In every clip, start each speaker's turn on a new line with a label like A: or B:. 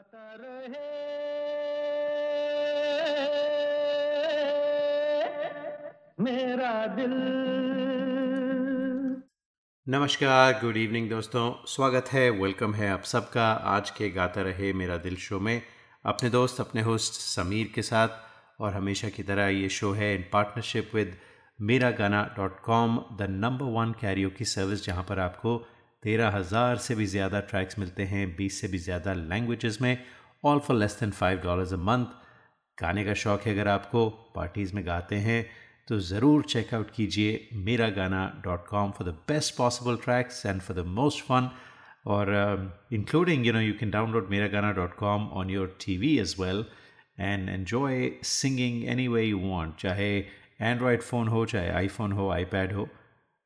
A: गाता रहे। मेरा दिल।
B: नमस्कार गुड इवनिंग दोस्तों। स्वागत है वेलकम है आप सबका। आज के गाता रहे मेरा दिल शो में। अपने दोस्त, अपने होस्ट समीर के साथ और हमेशा की तरह ये शो है इन partnership with Mera Gaana dot com the number one karaoke की सर्विस जहाँ पर आपको तेरह हज़ार से भी ज़्यादा ट्रैक्स मिलते हैं, बीस से भी ज़्यादा लैंग्वेजेस में all for less than five dollars a month गाने का शौक़ है अगर आपको पार्टीज़ में गाते हैं तो ज़रूर चेकआउट कीजिए Mera Gana dot com for the best possible tracks and for the most fun और including you know you can download Mera Gana dot com on your T V as well and enjoy singing any way you want चाहे android phone हो, चाहे iPhone हो iPad हो।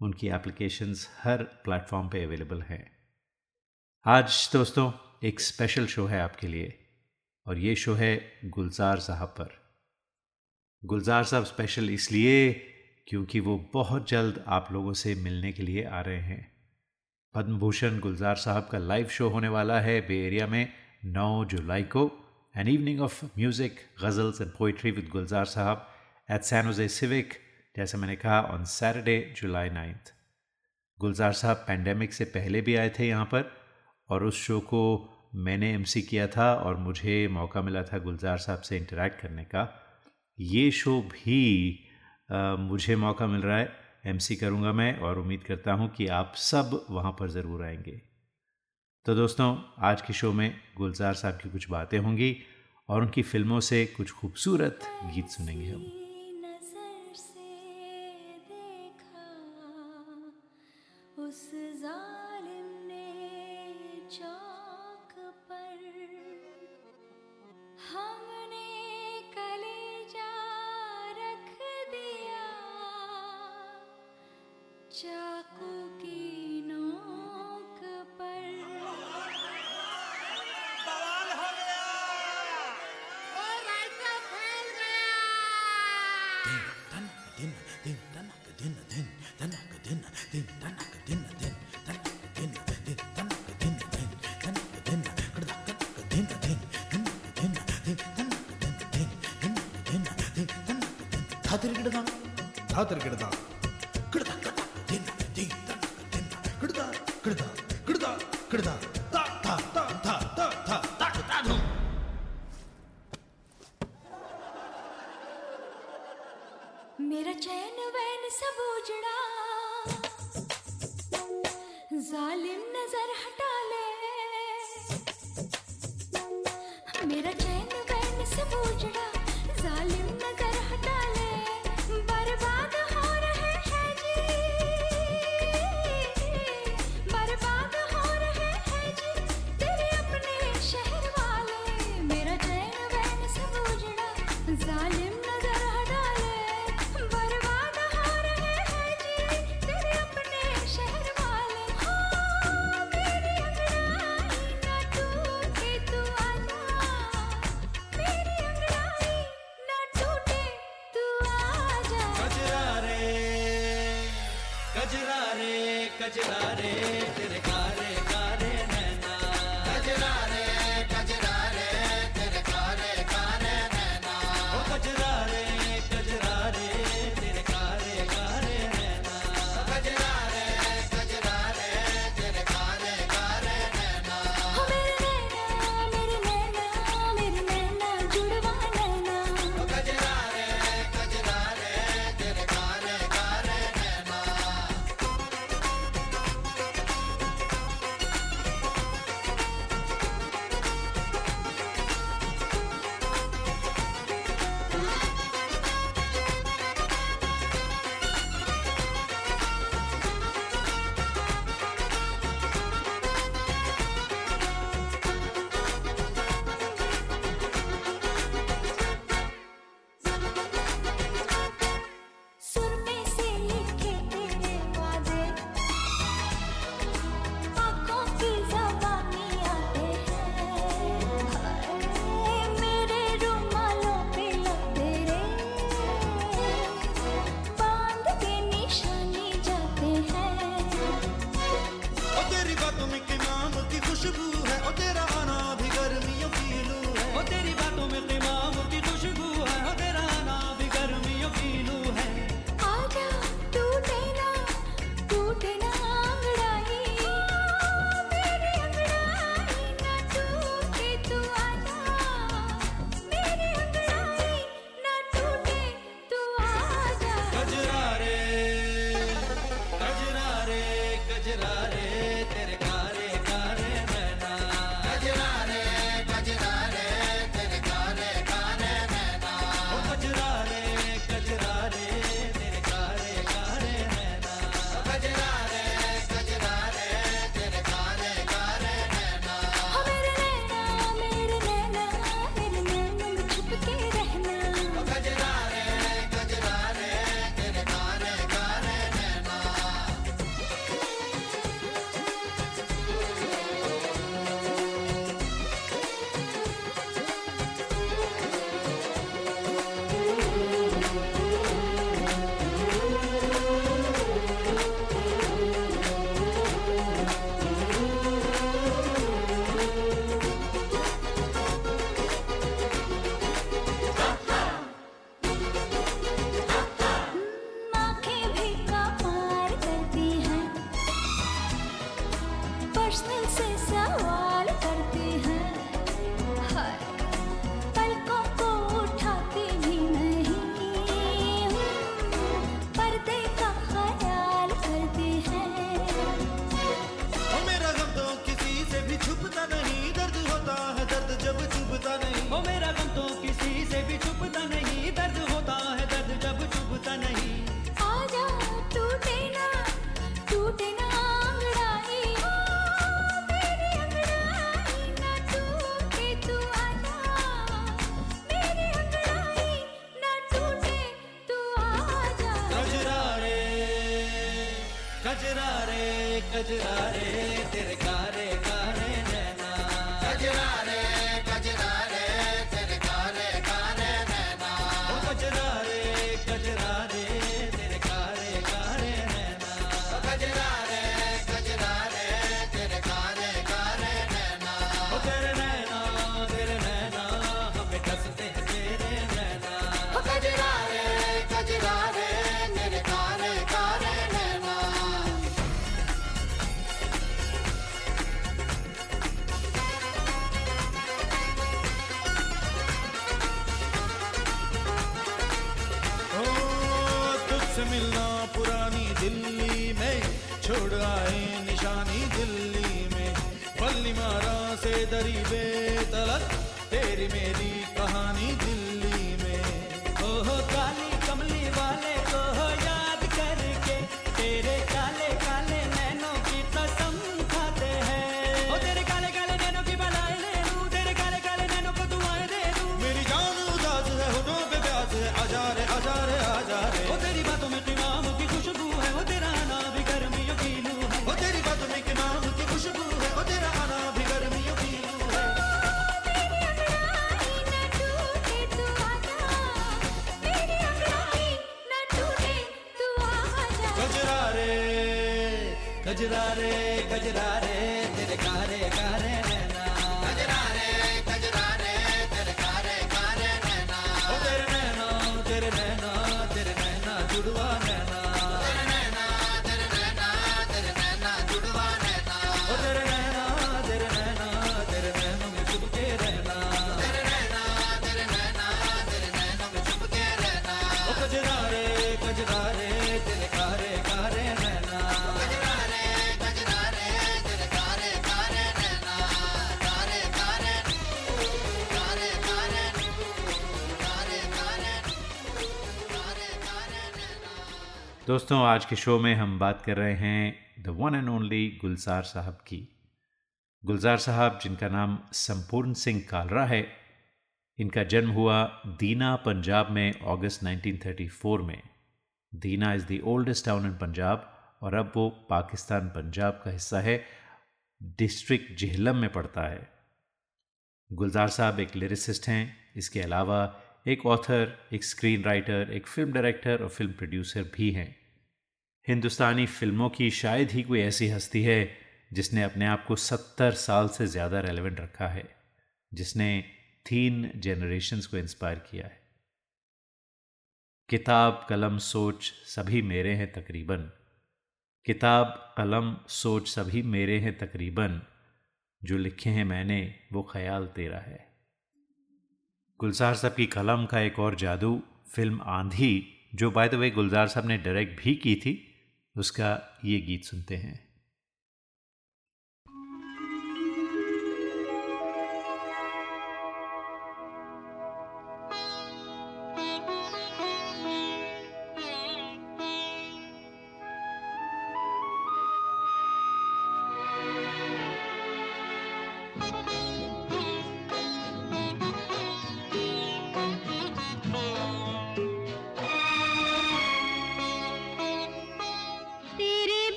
B: उनकी applications हर platform पे available हैं। आज दोस्तों, एक स्पेशल शो है आपके लिए, और ये शो है गुलजार साहब पर। गुलजार साहब स्पेशल इसलिए क्योंकि वो बहुत जल्द आप लोगों से मिलने के लिए आ रहे हैं। पद्म भूषण गुलजार साहब का लाइव शो होने वाला है बे एरिया में 9 जुलाई को। An evening of music ghazals and poetry with Gulzar sahab at San Jose civic मैंने कहा on Saturday July ninth Gulzar sahab pandemic से पहले भी आए थे यहाँ पर और उस शो को मैंने एमसी किया था और मुझे मौका मिला था गुलजार साहब से इंटरेक्ट करने का। ये शो भी आ, मुझे मौका मिल रहा है एमसी करूँगा मैं और उम्मीद करता हूँ कि आप सब वहाँ पर ज़रूर आएँगे। तो दोस्तों आज के शो में गुलजार साहब की कुछ बातें होंगी और उनकी फ़िल्मों से कुछ खूबसूरत गीत सुनेंगे हम।
C: रे रे कजरा रे कजरा रे तेरे कारे कारे नैना। कजरा रे
D: அறிவே தலத்த
C: गजरा रे गजरा रे
B: दोस्तों, आज के शो में हम बात कर रहे हैं the one and only Gulzar sahab की। गुलजार साहब, जिनका नाम संपूर्ण सिंह कालरा है, इनका जन्म हुआ दीना, पंजाब में अगस्त 1934 में। Dina is the oldest town in Punjab और अब वो पाकिस्तान, पंजाब का हिस्सा है डिस्ट्रिक्ट जेहलम में पड़ता है। गुलजार साहब एक लिरिसिस्ट हैं, इसके अलावा एक ऑथर एक स्क्रीन राइटर एक फ़िल्म डायरेक्टर और फ़िल्म प्रोड्यूसर भी हैं। हिंदुस्तानी फ़िल्मों की शायद ही कोई ऐसी हस्ती है, जिसने अपने आप को सत्तर साल से ज़्यादा रेलेवेंट रखा है, जिसने तीन जनरेशन्स को इंस्पायर किया है। किताब, कलम, सोच सभी मेरे हैं तकरीबन। किताब, कलम, सोच सभी मेरे हैं तकरीबन। जो लिखे हैं मैंने, वो ख्याल तेरा है। गुलजार साहब की कलम का एक और जादू, फ़िल्म आंधी, जो बाय द वे गुलजार साहब ने डायरेक्ट भी की थी उसका ये गीत सुनते हैं।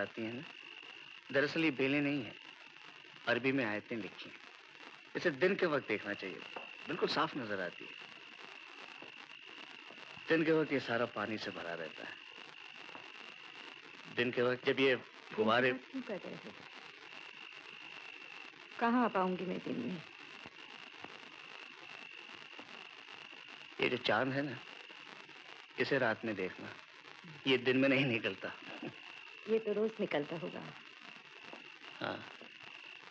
E: आती हैं ना? दरअसल ये बेलें नहीं है। अरबी में आयतें लिखी हैं। इसे दिन के वक्त देखना चाहिए। बिल्कुल साफ़ नज़र आती है। दिन के वक्त ये सारा पानी से भरा रहता है। दिन के वक्त जब ये
F: हो? कहाँ आ पाऊँगी मैं दिन में?
E: ये जो चाँद है ना इसे रात में देखना। ये दिन में नहीं निकलता।
F: ये तो रोज निकलता होगा।
E: हाँ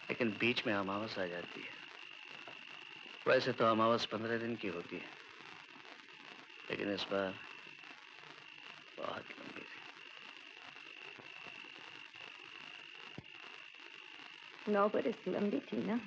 E: लेकिन बीच में अमावस आ जाती है। वैसे तो अमावस पंद्रह दिन की होती है लेकिन इस बार बहुत लंबी थी।
F: नौ बरस लंबी थी ना।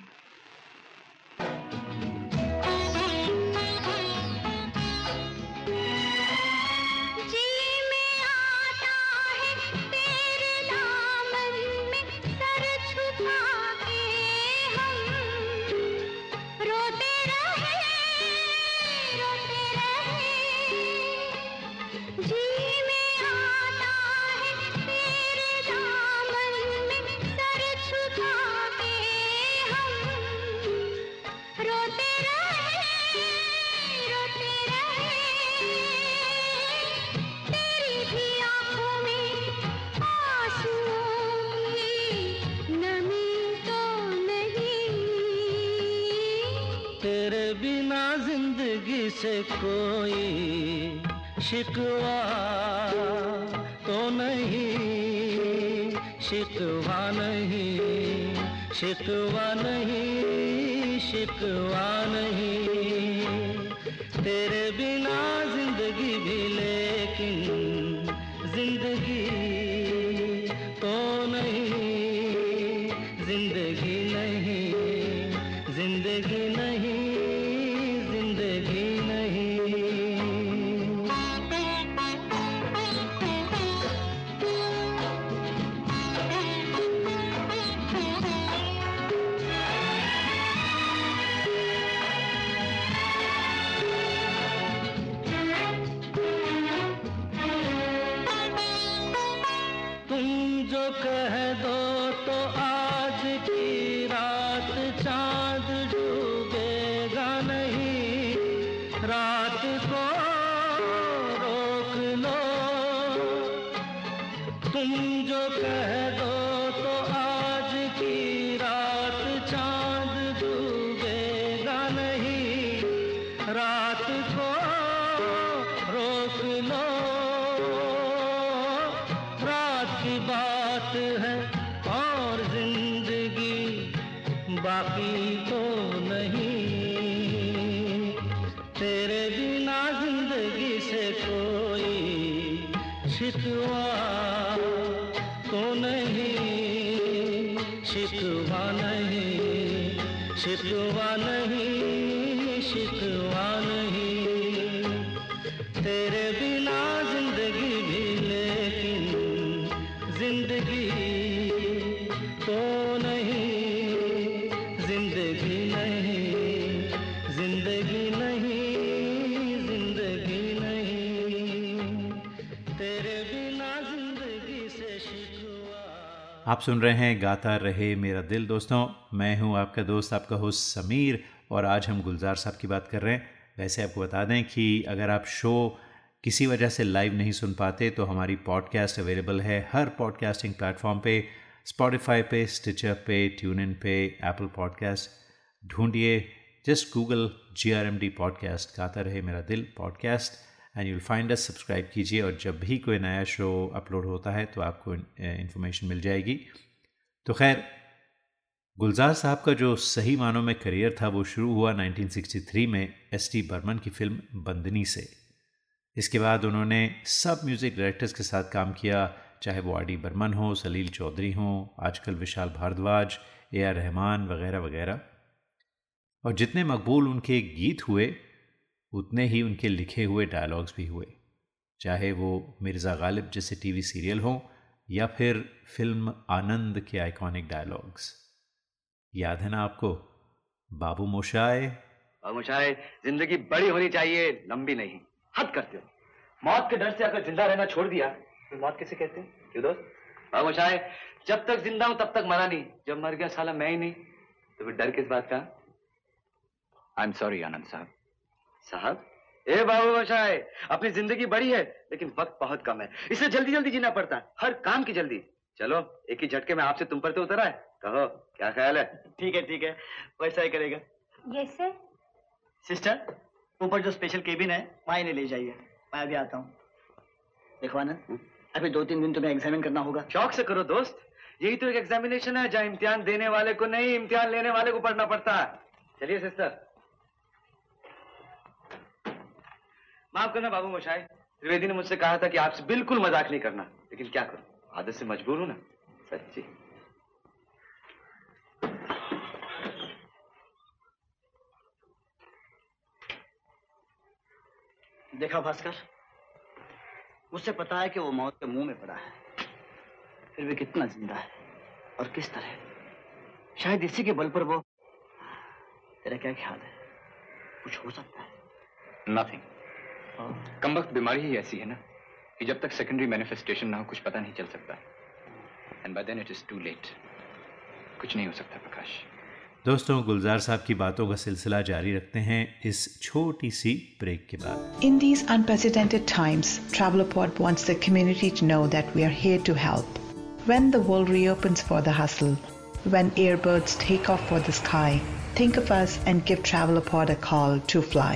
A: कोई शिकवा तो नहीं शिकवा नहीं शिकवा रात को रोक लो।
B: आप सुन रहे हैं गाता रहे मेरा दिल। दोस्तों, मैं हूँ आपका दोस्त, आपका होस्ट समीर, और आज हम गुलजार साहब की बात कर रहे हैं। वैसे आपको बता दें कि अगर आप शो किसी वजह से लाइव नहीं सुन पाते तो हमारी पॉडकास्ट अवेलेबल है हर पॉडकास्टिंग प्लेटफॉर्म पे स्पॉटिफाई पे स्टिचर पे ट्यून इन पे एप्पल पॉडकास्ट ढूंढिए just Google G R M D podcast Gata Rahe Mera Dil podcast and you'll find us subscribe कीजिए और जब भी कोई नया शो अपलोड होता है तो आपको इन्फॉर्मेशन मिल जाएगी। तो खैर, गुलजार साहब का जो सही मानों में करियर था, वो शुरू हुआ 1963 में एस टी बर्मन की फ़िल्म बंदनी से। इसके बाद उन्होंने सब म्यूज़िक डायरेक्टर्स के साथ काम किया, चाहे वो आर डी बर्मन हो, सलील चौधरी हो, आजकल विशाल भारद्वाज, ए आर रहमान वगैरह वगैरह। और जितने मकबूल उनके गीत हुए उतने ही उनके लिखे हुए डायलॉग्स भी हुए। चाहे वो मिर्ज़ा गालिब जैसे टीवी सीरियल हो या फिर फ़िल्म आनंद के आइकॉनिक डायलॉग्स याद है ना आपको? बाबू मोशाए
G: खामोशाए ज़िंदगी बड़ी होनी चाहिए, लंबी नहीं। हद करते हो। मौत के डर से अगर ज़िंदा रहना छोड़ दिया तो मौत किसे कहते हैं? क्यों दोस्त? बाबूशाह जब तक ज़िंदा हूँ तब तक मरा नहीं। जब मर गया साला मैं ही नहीं। तो फिर डर किस बात का? आई एम सॉरी आनंद साहब। साहब? ए बाबू शाह अपनी ज़िंदगी बड़ी है लेकिन वक्त बहुत कम है। इसे जल्दी जल्दी जीना पड़ता है हर काम की जल्दी। चलो एक ही झटके में आपसे तुम पर तो उतरा है। कहो क्या ख्याल है?
H: ठीक है ठीक है। वैसा ही करेगा।
F: यस सर
H: सिस्टर ऊपर जो स्पेशल केबिन है वहाँ इन्हें ले जाइए। मैं अभी आता हूँ। देखो आनंद अभी दो तीन दिन तुम्हें एग्जामिन करना होगा।
G: शौक से करो दोस्त। यही तो एक एग्जामिनेशन है जहाँ इम्तिहान देने वाले को नहीं इम्तिहान लेने वाले को पढ़ना पड़ता है। चलिए सिस्टर। माफ़ करना बाबू मोशाई त्रिवेदी ने मुझसे कहा था कि आपसे बिल्कुल मज़ाक नहीं करना लेकिन क्या करूँ? आदत से मजबूर हूँ ना? सच्ची।
H: देखा भास्कर मुझसे पता है कि वो मौत के मुँह में पड़ा है। फिर भी कितना ज़िंदा है और किस तरह शायद इसी के बल पर वो तेरा क्या ख्याल है? कुछ हो सकता है।
I: नथिंग कम वक्त बीमारी ही ऐसी है ना कि जब तक सेकेंडरी मैनिफेस्टेशन ना हो कुछ पता नहीं चल सकता and by then it is too late कुछ नहीं हो सकता प्रकाश
B: दोस्तों गुलजार साहब की बातों का सिलसिला जारी रखते हैं इस छोटी सी ब्रेक के बाद
J: In these unprecedented times, Travelopod wants the community to know that we are here to help. When the world reopens for the hustle, when airbirds take off for the sky, think of us and give Travelopod a call to fly.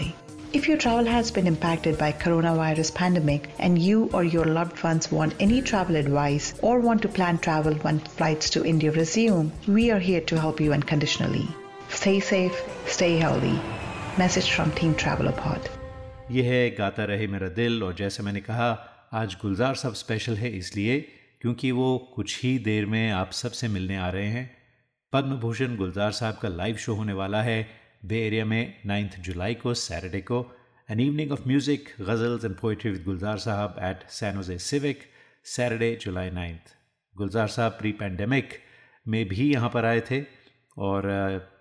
J: If your travel has been impacted by coronavirus pandemic and you or your loved ones want any travel advice or want to plan travel when flights to India resume, we are here to help you unconditionally. Stay safe, stay healthy. Message from Team Travelopod.
B: यह है गाता रहे मेरा दिल और जैसे मैंने कहा आज गुलजार साहब स्पेशल है इसलिए क्योंकि वो कुछ ही देर में आप सबसे मिलने आ रहे हैं पद्म भूषण गुलजार साहब का लाइव शो होने वाला है बे एरिया में नाइन्थ जुलाई को, सैटरडे को an evening of music ghazals and poetry with Gulzar sahab at San Jose civic Saturday July ninth Gulzar sahab pre pandemic में भी यहाँ पर आए थे और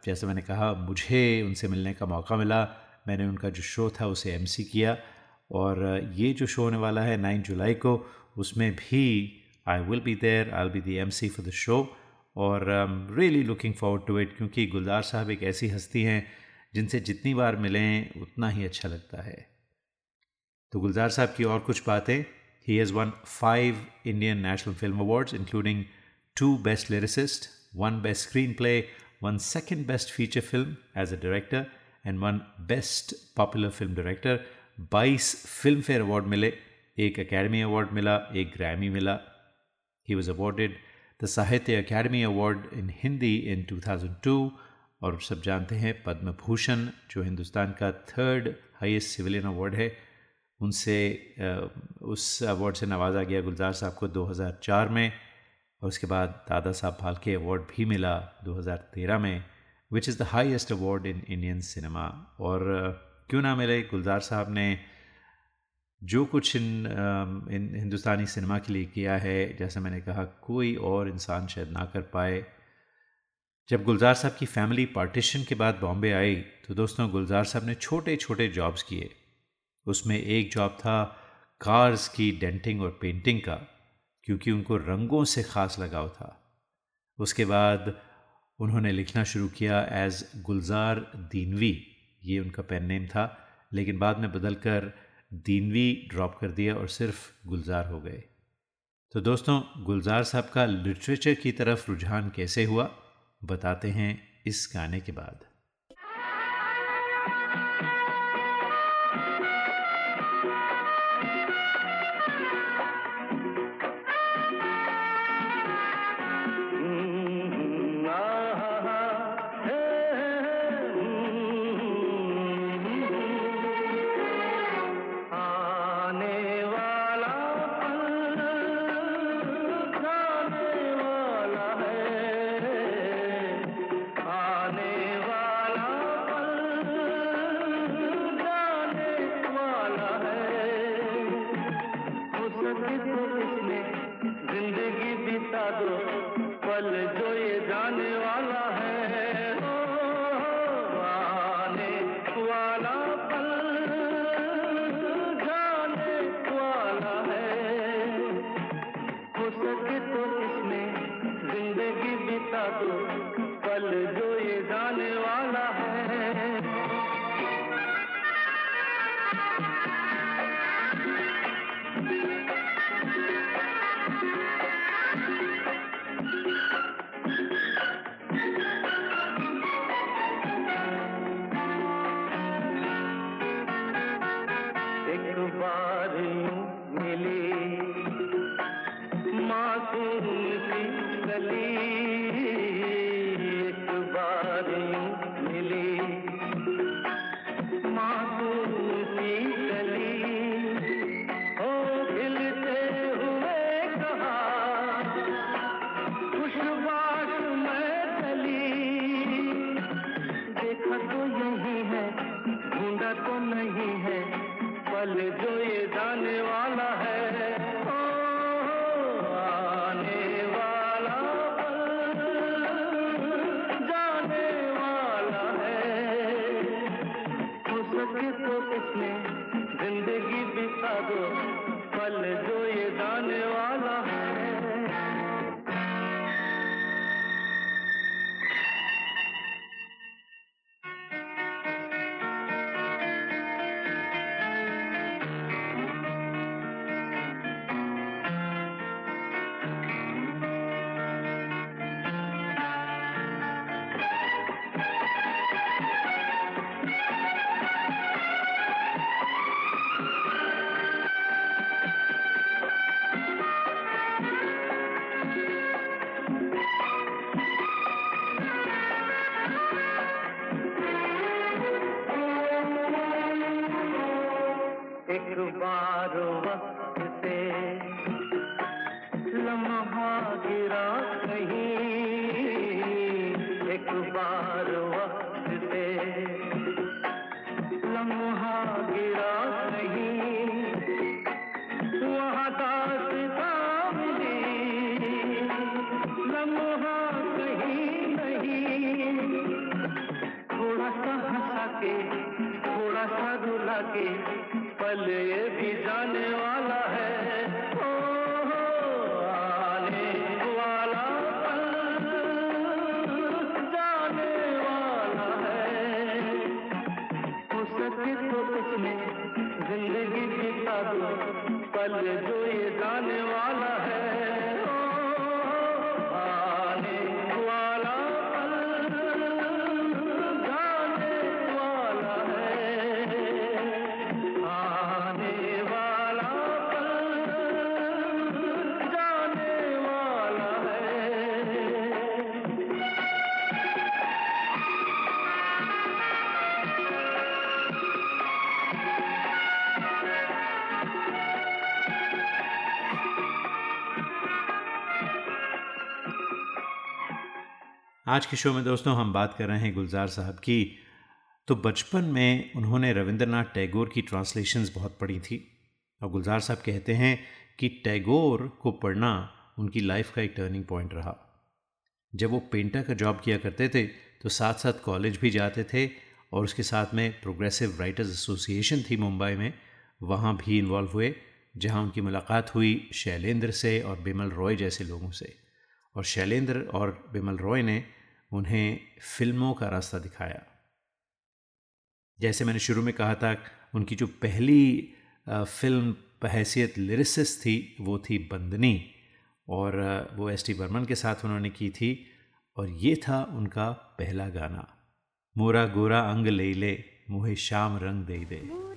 B: जैसे मैंने कहा, मुझे उनसे मिलने का मौका मिला। मैंने उनका जो शो था उसे एमसी किया और ये जो शो होने वाला है नाइन जुलाई को, उसमें भी I will be there I will be the M for the show और really looking forward to it क्योंकि गुलजार साहब एक ऐसी हस्ती हैं, जिनसे जितनी बार मिलें, उतना ही अच्छा लगता है। तो गुलजार साहब की और कुछ बातें। He has one five Indian national film awards including two best lyricist one best screenplay one second best feature film as a director and one best popular film director बाईस फ़िल्म फेयर अवार्ड मिले, एक Academy Award मिला, एक Grammy मिला। He was awarded the Sahitya Academy award in Hindi in 2002 और सब जानते हैं पद्म भूषण जो हिंदुस्तान का थर्ड हाईएस्ट सिविलियन अवार्ड है। उनसे उस अवार्ड से नवाजा गया गुलजार साहब को 2004 में, और उसके बाद दादा साहब फाल्के अवार्ड भी मिला 2013 में which is the highest award in Indian cinema और क्यों ना मिले गुलजार साहब ने जो कुछ इन इन हिंदुस्तानी सिनेमा के लिए किया है, जैसे मैंने कहा, कोई और इंसान शायद ना कर पाए। जब गुलजार साहब की फैमिली पार्टीशन के बाद बॉम्बे आई तो दोस्तों गुलजार साहब ने छोटे छोटे जॉब्स किए। उसमें एक जॉब था कार्स की डेंटिंग और पेंटिंग का, क्योंकि उनको रंगों से ख़ास लगाव था। उसके बाद उन्होंने लिखना शुरू किया एज गुलजार दीनवी, ये उनका पेन नेम था, लेकिन बाद में बदल बदलकर दीनवी ड्रॉप कर दिया और सिर्फ़ गुलजार हो गए। तो दोस्तों, गुलजार साहब का लिटरेचर की तरफ़ रुझान कैसे हुआ, बताते हैं इस गाने के बाद।
A: पल
K: जो बार वक्त
B: आज के शो में दोस्तों हम बात कर रहे हैं गुलजार साहब की। तो बचपन में उन्होंने रविंद्रनाथ टैगोर की ट्रांसलेशंस बहुत पढ़ी थी। और गुलजार साहब कहते हैं कि टैगोर को पढ़ना उनकी लाइफ का एक टर्निंग पॉइंट रहा। जब वो पेंटर का जॉब किया करते थे तो साथ साथ कॉलेज भी जाते थे और उसके साथ में प्रोग्रेसिव राइटर्स एसोसिएशन थी मुंबई में। वहाँ भी इन्वॉल्व हुए, जहाँ उनकी मुलाकात हुई शैलेंद्र से और बिमल रॉय जैसे लोगों से। और शैलेंद्र और बिमल रॉय ने उन्हें फ़िल्मों का रास्ता दिखाया। जैसे मैंने शुरू में कहा था, उनकी जो पहली फ़िल्म बहैसियत लिरिसिस थी, वो थी बंदनी और वो एस टी बर्मन के साथ उन्होंने की थी और ये था उनका पहला गाना। मोरा गोरा अंग ले ले, मुहे शाम रंग दे दे।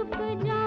L: छुप जाऊंगी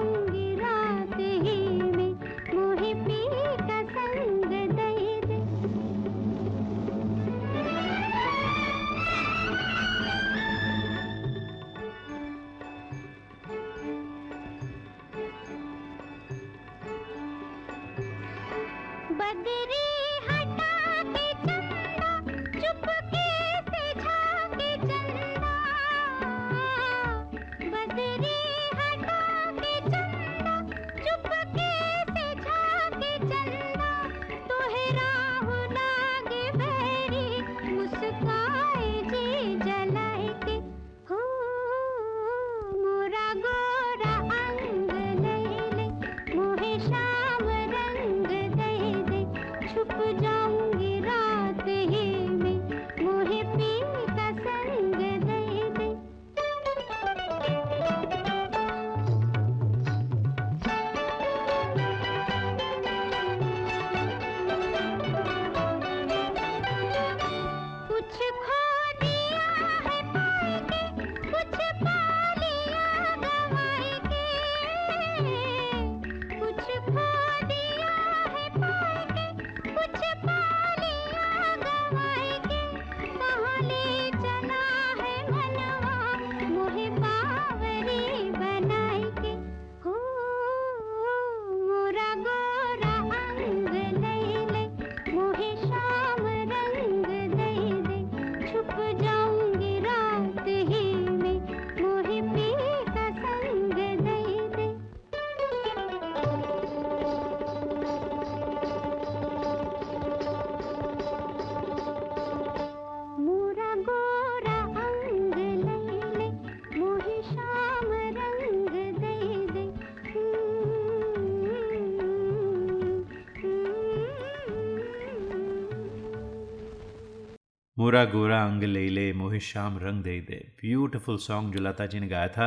L: मोरा गोरा अंग
F: ले ले, मोहे शाम रंग दे दे।
B: ब्यूटीफुल सॉन्ग जो लता जी ने गाया था।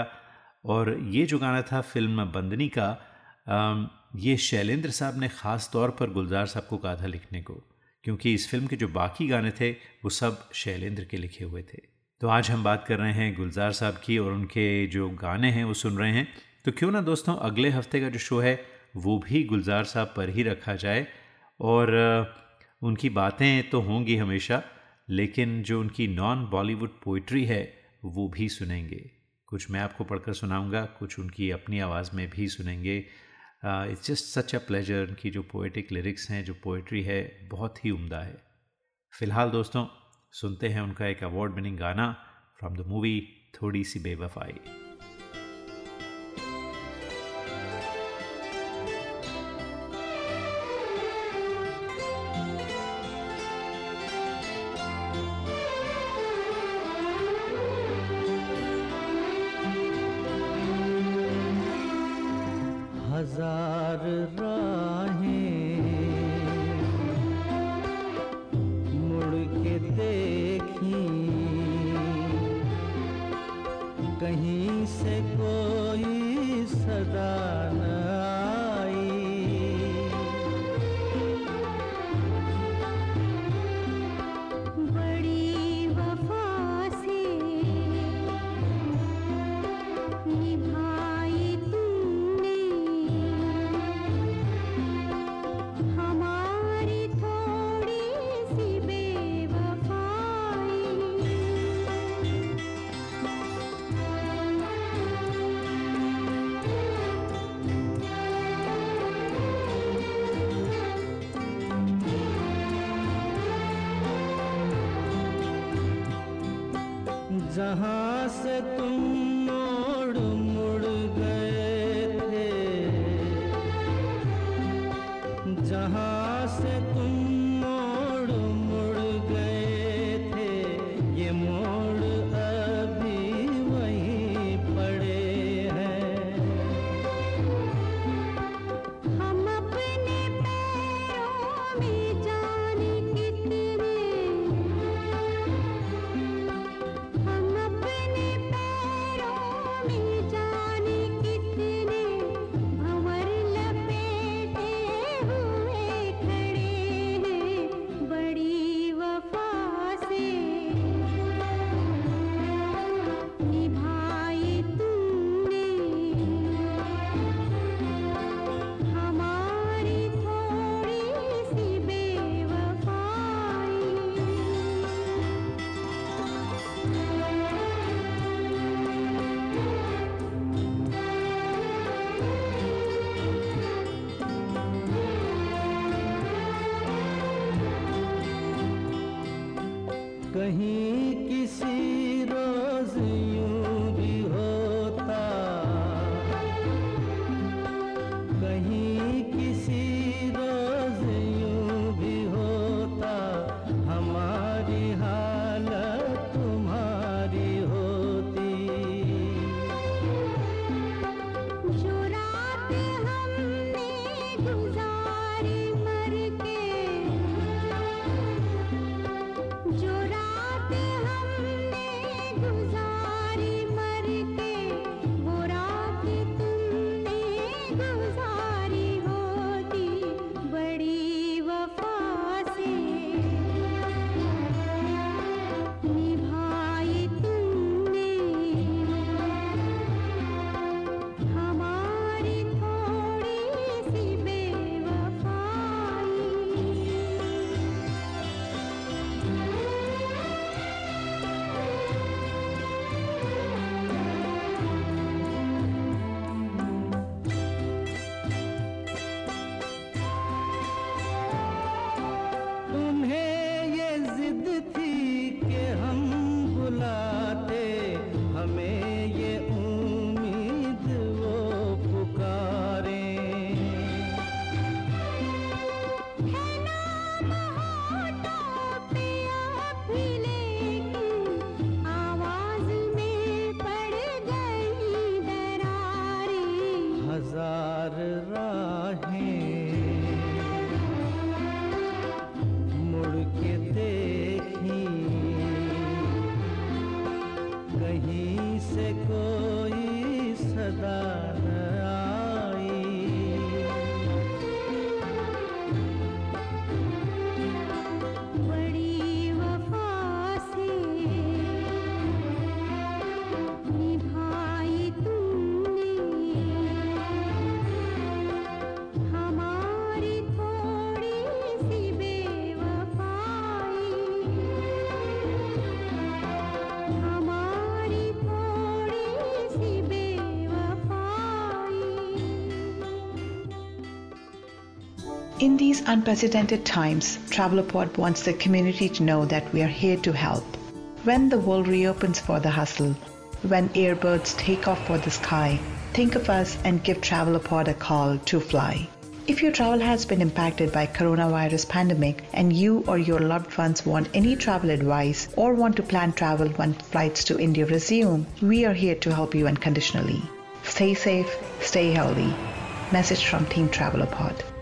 B: और ये जो गाना था फ़िल्म बंदनी का ये शैलेंद्र साहब ने ख़ास तौर पर गुलजार साहब को कहा था लिखने को, क्योंकि इस फ़िल्म के जो बाकी गाने थे, वो सब शैलेंद्र के लिखे हुए थे। तो आज हम बात कर रहे हैं गुलजार साहब की और उनके जो गाने हैं, वो सुन रहे हैं। तो क्यों ना दोस्तों, अगले हफ़्ते का जो शो है, वो भी गुलजार साहब पर ही रखा जाए। और उनकी बातें तो होंगी हमेशा लेकिन जो उनकी नॉन बॉलीवुड पोइट्री है, वो भी सुनेंगे। कुछ मैं आपको पढ़कर सुनाऊँगा, कुछ उनकी अपनी आवाज़ में भी सुनेंगे। It's just such a pleasure उनकी जो पोइटिक लिरिक्स हैं, जो पोइट्री है, बहुत ही उम्दा है। फ़िलहाल दोस्तों, सुनते हैं उनका एक अवार्ड विनिंग गाना
F: from the movie Thodi Si Bewafaai
A: जहाँ से तुम कहीं किसी
J: unprecedented times, Travelopod wants the community to know that we are here to help. When the world reopens for the hustle, when airbirds take off for the sky, think of us and give Travelopod a call to fly. If your travel has been impacted by coronavirus pandemic and you or your loved ones want any travel advice or want to plan travel when flights to India resume, we are here to help you unconditionally. Stay safe, stay healthy. Message from Team Travelopod.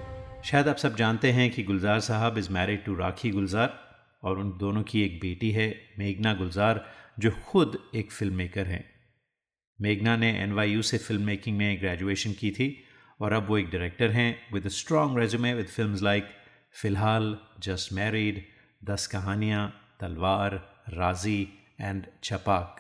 B: शायद आप सब जानते हैं कि Gulzar sahab is married to Rakhee Gulzar और उन दोनों की एक बेटी है, मेघना गुलजार, जो खुद एक फ़िल्म मेकर हैं। मेघना ने एनवाईयू से फ़िल्म मेकिंग में ग्रेजुएशन की थी और अब वो एक डायरेक्टर हैं with strong resume with film like Filhaal just married Dus Kahaniyaan, Talvar, राज़ी एंड छपाक,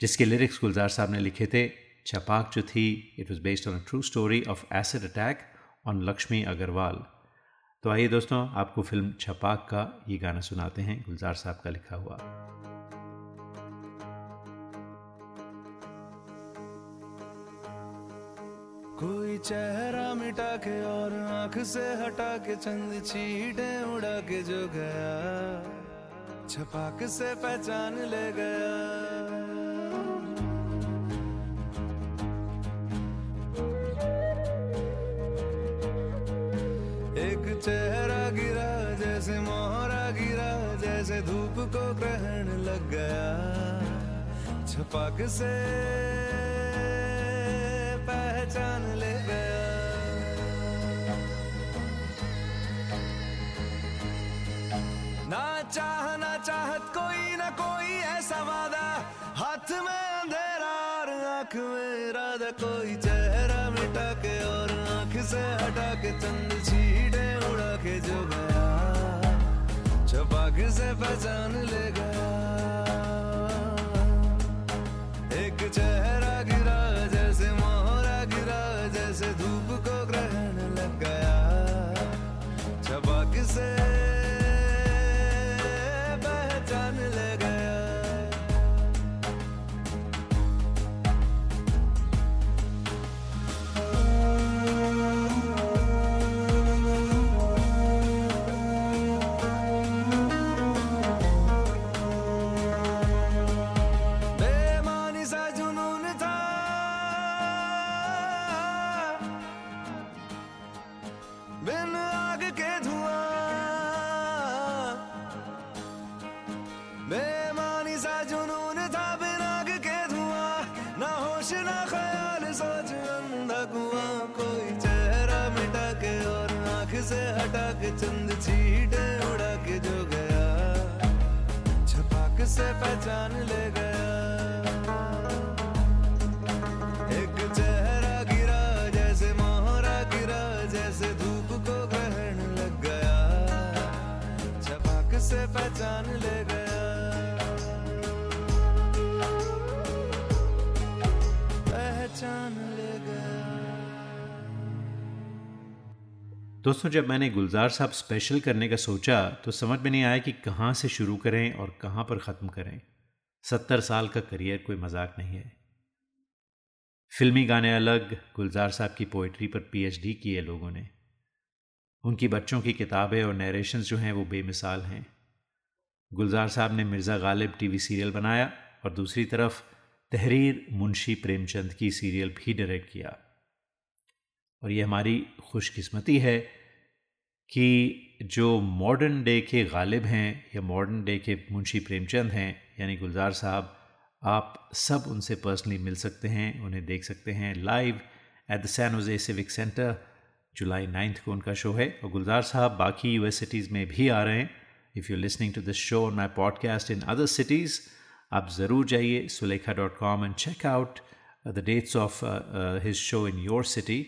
B: जिसके लिरिक्स गुलजार साहब ने लिखे थे। छपाक जो थी it was based on a true story of acid attack on Laxmi Agarwal. तो आइए दोस्तों, आपको फ़िल्म छपाक का ये गाना सुनाते हैं, गुलजार साहब का लिखा हुआ।
M: कोई चेहरा मिटा के और आँख से हटा के चंद चीटे उड़ा के जो गया, छपाक से पहचान ले गया। चेहरा गिरा, जैसे मोहरा गिरा, जैसे धूप को ग्रहण लग गया। छपाक से पहचान ले गया। ना चाह, ना चाहत कोई, ना कोई ऐसा वादा। हाथ में अंधेरा और आँख में इरादा। कोई चेहरा मिटा के और आँख से हटा के चंद। से लगा। ख्याल सोच कोई चेहरा मिटा के और आँख से हटा के चंद छीटे उड़ा के जो गया। छपाक से पहचान ले गया। एक चेहरा गिरा, जैसे मोहरा गिरा, जैसे धूप को लग गया। छपाक से पहचान ले गया।
F: दोस्तों, जब मैंने गुलजार साहब स्पेशल करने का सोचा तो समझ में नहीं आया कि कहाँ से शुरू करें और कहाँ पर ख़त्म करें। सत्तर साल का करियर कोई मज़ाक नहीं है। फिल्मी गाने अलग, गुलजार साहब की पोइट्री पर पीएचडी की है लोगों ने। उनकी बच्चों की किताबें और नरेशंस जो हैं, वो बेमिसाल हैं। गुलजार साहब ने मिर्ज़ा गालिब टीवी सीरियल बनाया और दूसरी तरफ़ तहरीर मुंशी प्रेमचंद की सीरियल भी डायरेक्ट किया। और ये हमारी खुशकिस्मती है कि जो मॉडर्न डे के गालिब हैं या मॉडर्न डे के मुंशी प्रेमचंद हैं, यानी गुलजार साहब, आप सब उनसे पर्सनली मिल सकते हैं, उन्हें देख सकते हैं live at the San Jose civic centre July ninth को उनका शो है। और गुलजार साहब बाकी यूएस सिटीज़ में भी आ रहे हैं। If you listening to this show my podcast in other cities आप ज़रूर जाइए Sulekha dot com and check out the dates of his show in your city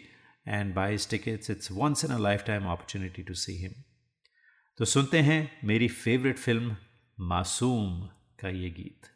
F: his tickets it's once in a lifetime opportunity to see him तो सुनते हैं मेरी favourite film मासूम का ये गीत।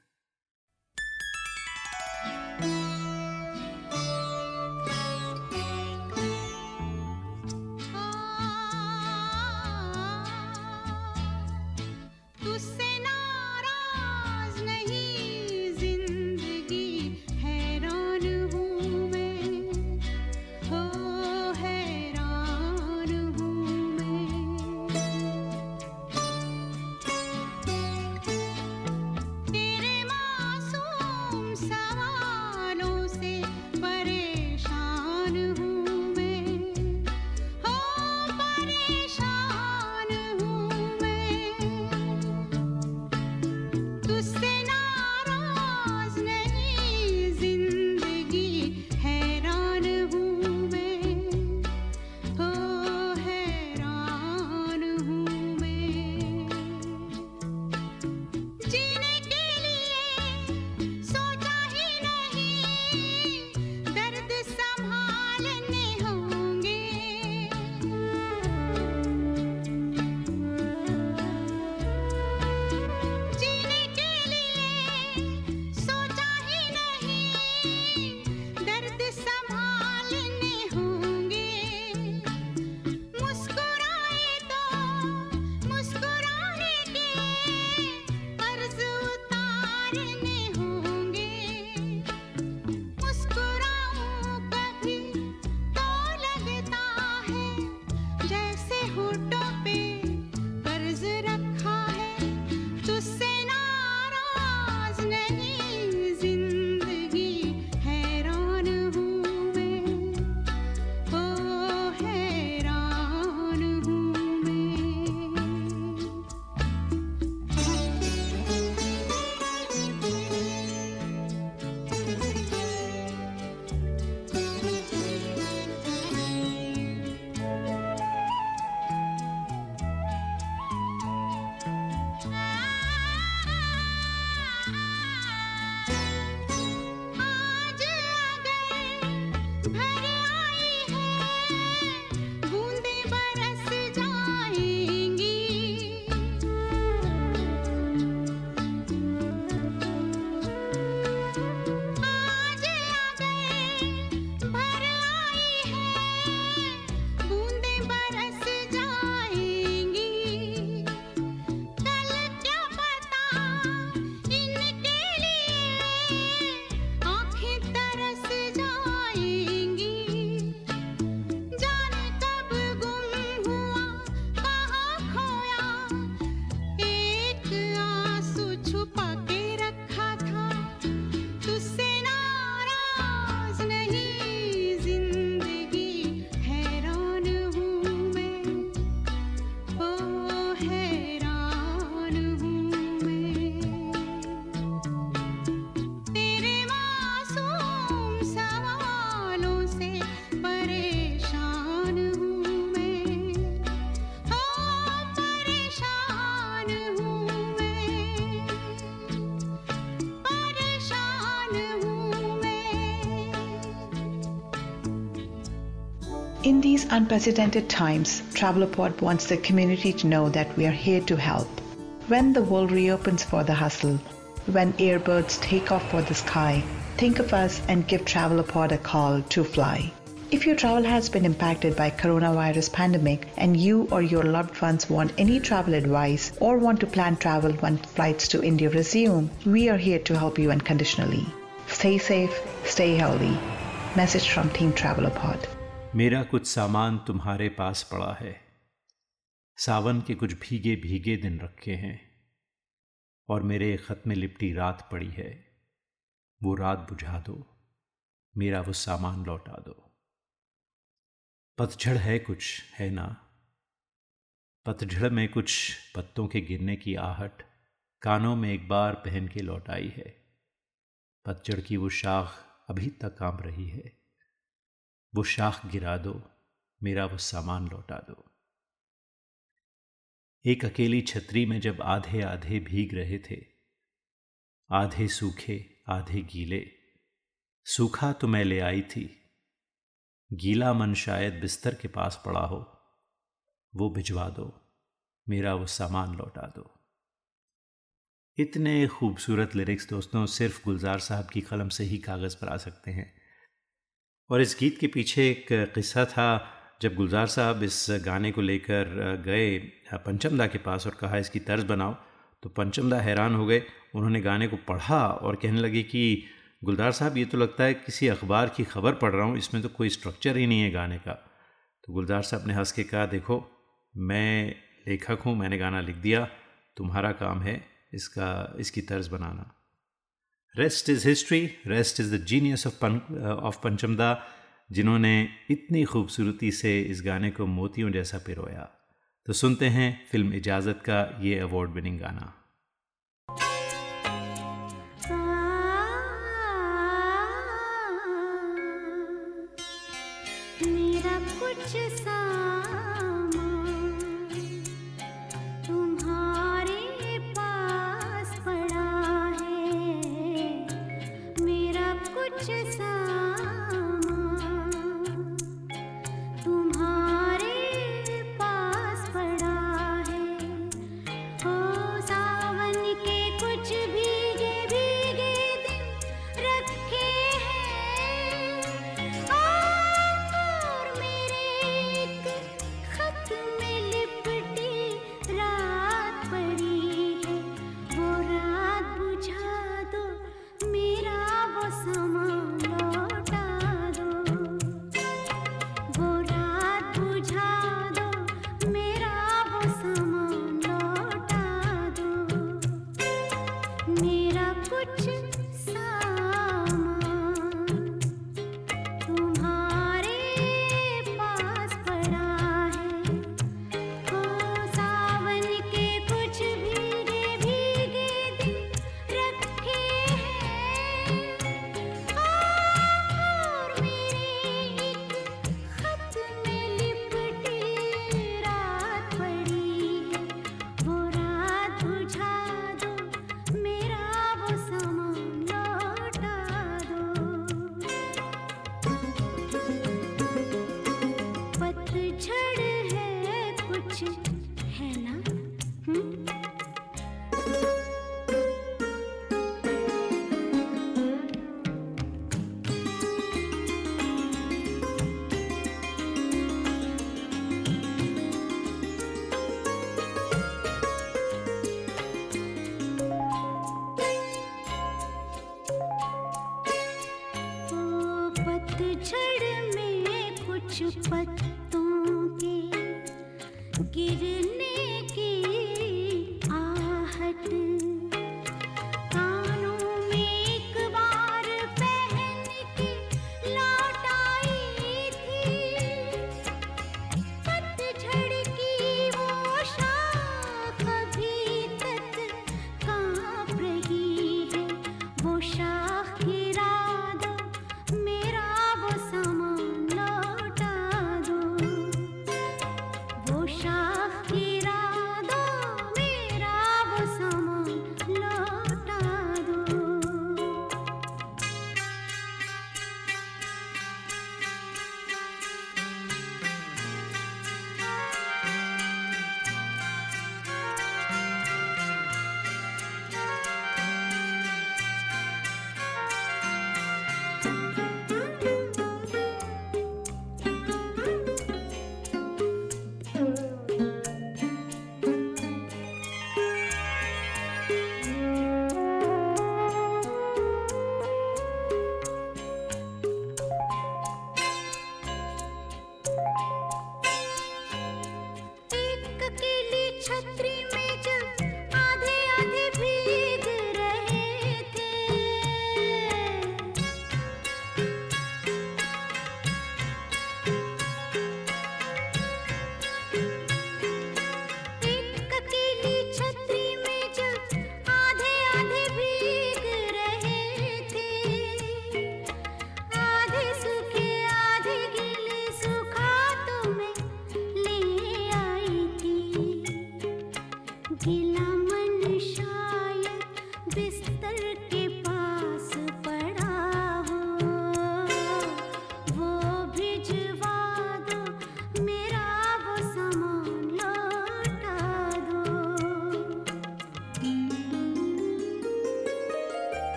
J: These unprecedented times, Travelopod wants the community to know that we are here to help. When the world reopens for the hustle, when airbirds take off for the sky, think of us and give Travelopod a call to fly. If your travel has been impacted by coronavirus pandemic and you or your loved ones want any travel advice or want to plan travel when flights to India resume, we are here to help you unconditionally. Stay safe, stay healthy. Message from Team Travelopod.
F: मेरा कुछ सामान तुम्हारे पास पड़ा है। सावन के कुछ भीगे भीगे दिन रखे हैं, और मेरे खत में लिपटी रात पड़ी है। वो रात बुझा दो, मेरा वो सामान लौटा दो। पतझड़ है कुछ, है ना? पतझड़ में कुछ पत्तों के गिरने की आहट कानों में एक बार पहन के लौट आई है। पतझड़ की वो शाख अभी तक काम रही है। वो शाख गिरा दो, मेरा वो सामान लौटा दो। एक अकेली छतरी में जब आधे आधे भीग रहे थे, आधे सूखे, आधे गीले, सूखा तो मैं ले आई थी, गीला मन शायद बिस्तर के पास पड़ा हो, वो भिजवा दो, मेरा वो सामान लौटा दो। इतने खूबसूरत लिरिक्स दोस्तों सिर्फ़ गुलजार साहब की कलम से ही कागज़ पर आ सकते हैं। और इस गीत के पीछे एक किस्सा था, जब गुलजार साहब इस गाने को लेकर गए पंचमदा के पास और कहा, इसकी तर्ज बनाओ। तो पंचमदा हैरान हो गए। उन्होंने गाने को पढ़ा और कहने लगे कि, गुलजार साहब, ये तो लगता है किसी अखबार की खबर पढ़ रहा हूँ, इसमें तो कोई स्ट्रक्चर ही नहीं है गाने का। तो गुलजार साहब ने हंस के कहा, देखो, मैं लेखक हूँ, मैंने गाना लिख दिया, तुम्हारा काम है इसका, इसकी तर्ज बनाना। Rest is history rest is the genius of पन ऑफ़ पंचमदा जिन्होंने इतनी खूबसूरती से इस गाने को मोतियों जैसा पिरोया। तो सुनते हैं फ़िल्म इजाज़त का ये अवार्ड विनिंग गाना।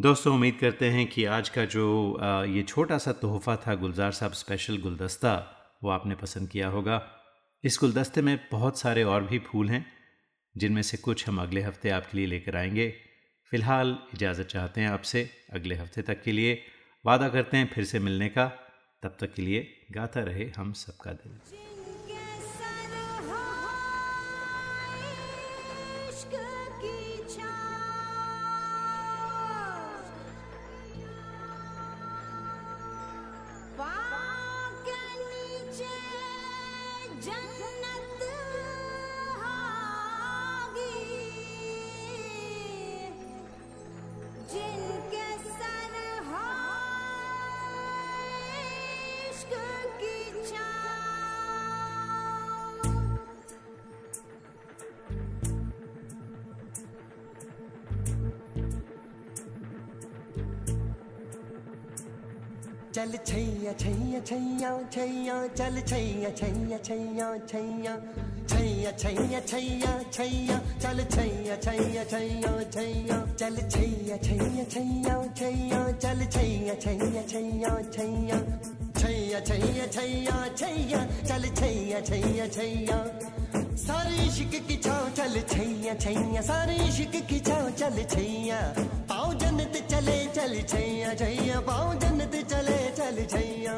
B: दोस्तों, उम्मीद करते हैं कि आज का जो ये छोटा सा तोहफ़ा था गुलजार साहब स्पेशल गुलदस्ता, वो आपने पसंद किया होगा। इस गुलदस्ते में बहुत सारे और भी फूल हैं, जिनमें से कुछ हम अगले हफ़्ते आपके लिए लेकर आएँगे। फ़िलहाल इजाज़त चाहते हैं आपसे अगले हफ़्ते तक के लिए। वादा करते हैं फिर से मिलने का। तब तक के लिए गाता रहे हम सबका दिल।
N: चल छैया छैया छैया छैया चल छैया छैया छैया छैया छैया छैया छैया छैया चल छैया छैया छैया छैया चल छैया छैया छैया छैया चल छैया छैया छैया छैया छैया छैया छैया छैया चल छैया छैया छैया सारे इश्क की छाँव चल छैया छैया सारे इश्क की छाँव चल छैया जन्नत चले चल छैया छैया पाओ जन्नत चले चल छैया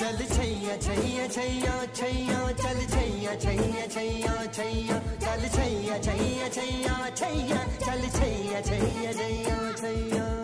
N: चल छैया छैया छैया छैया चल छैया छैया छैया छैया चल छैया छैया छैया छैया चल छैया छैया छैया छैया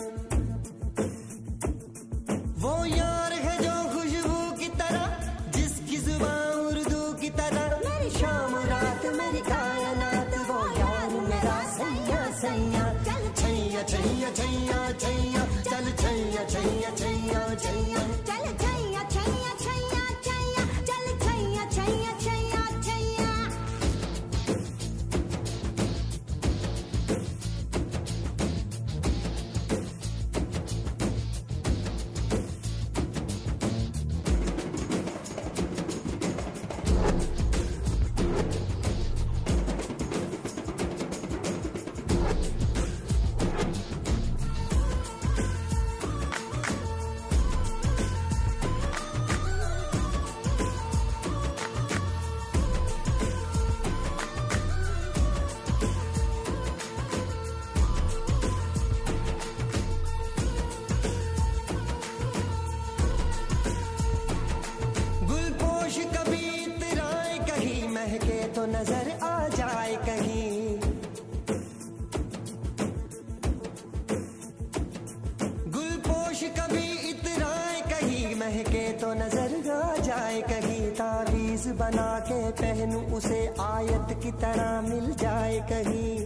N: के उसे आयत की तरह मिल जाए कहीं।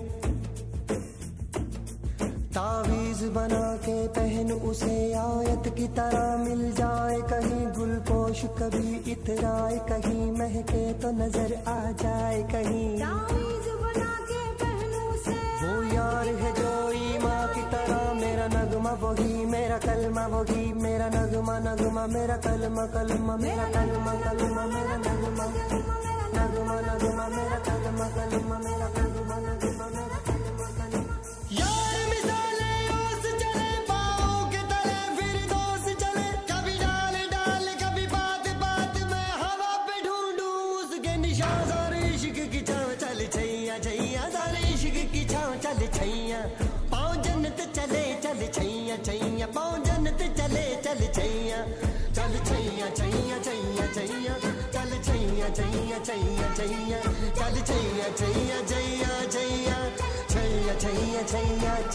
N: तावीज बना के पहन उसे आयत की तरह मिल जाए कहीं। गुलपोश कभी इतराए कहीं। महके तो नज़र आ जाए कहीं। वो यार है जो ईमा की तरह। मेरा नगमा वही मेरा कलमा वही। मेरा नगमा नगमा मेरा कलमा कलमा मेरा कलमा कलमा मेरा नगमा। mano, de manera, canta, mata, luma, mera, canta.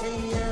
N: yeah.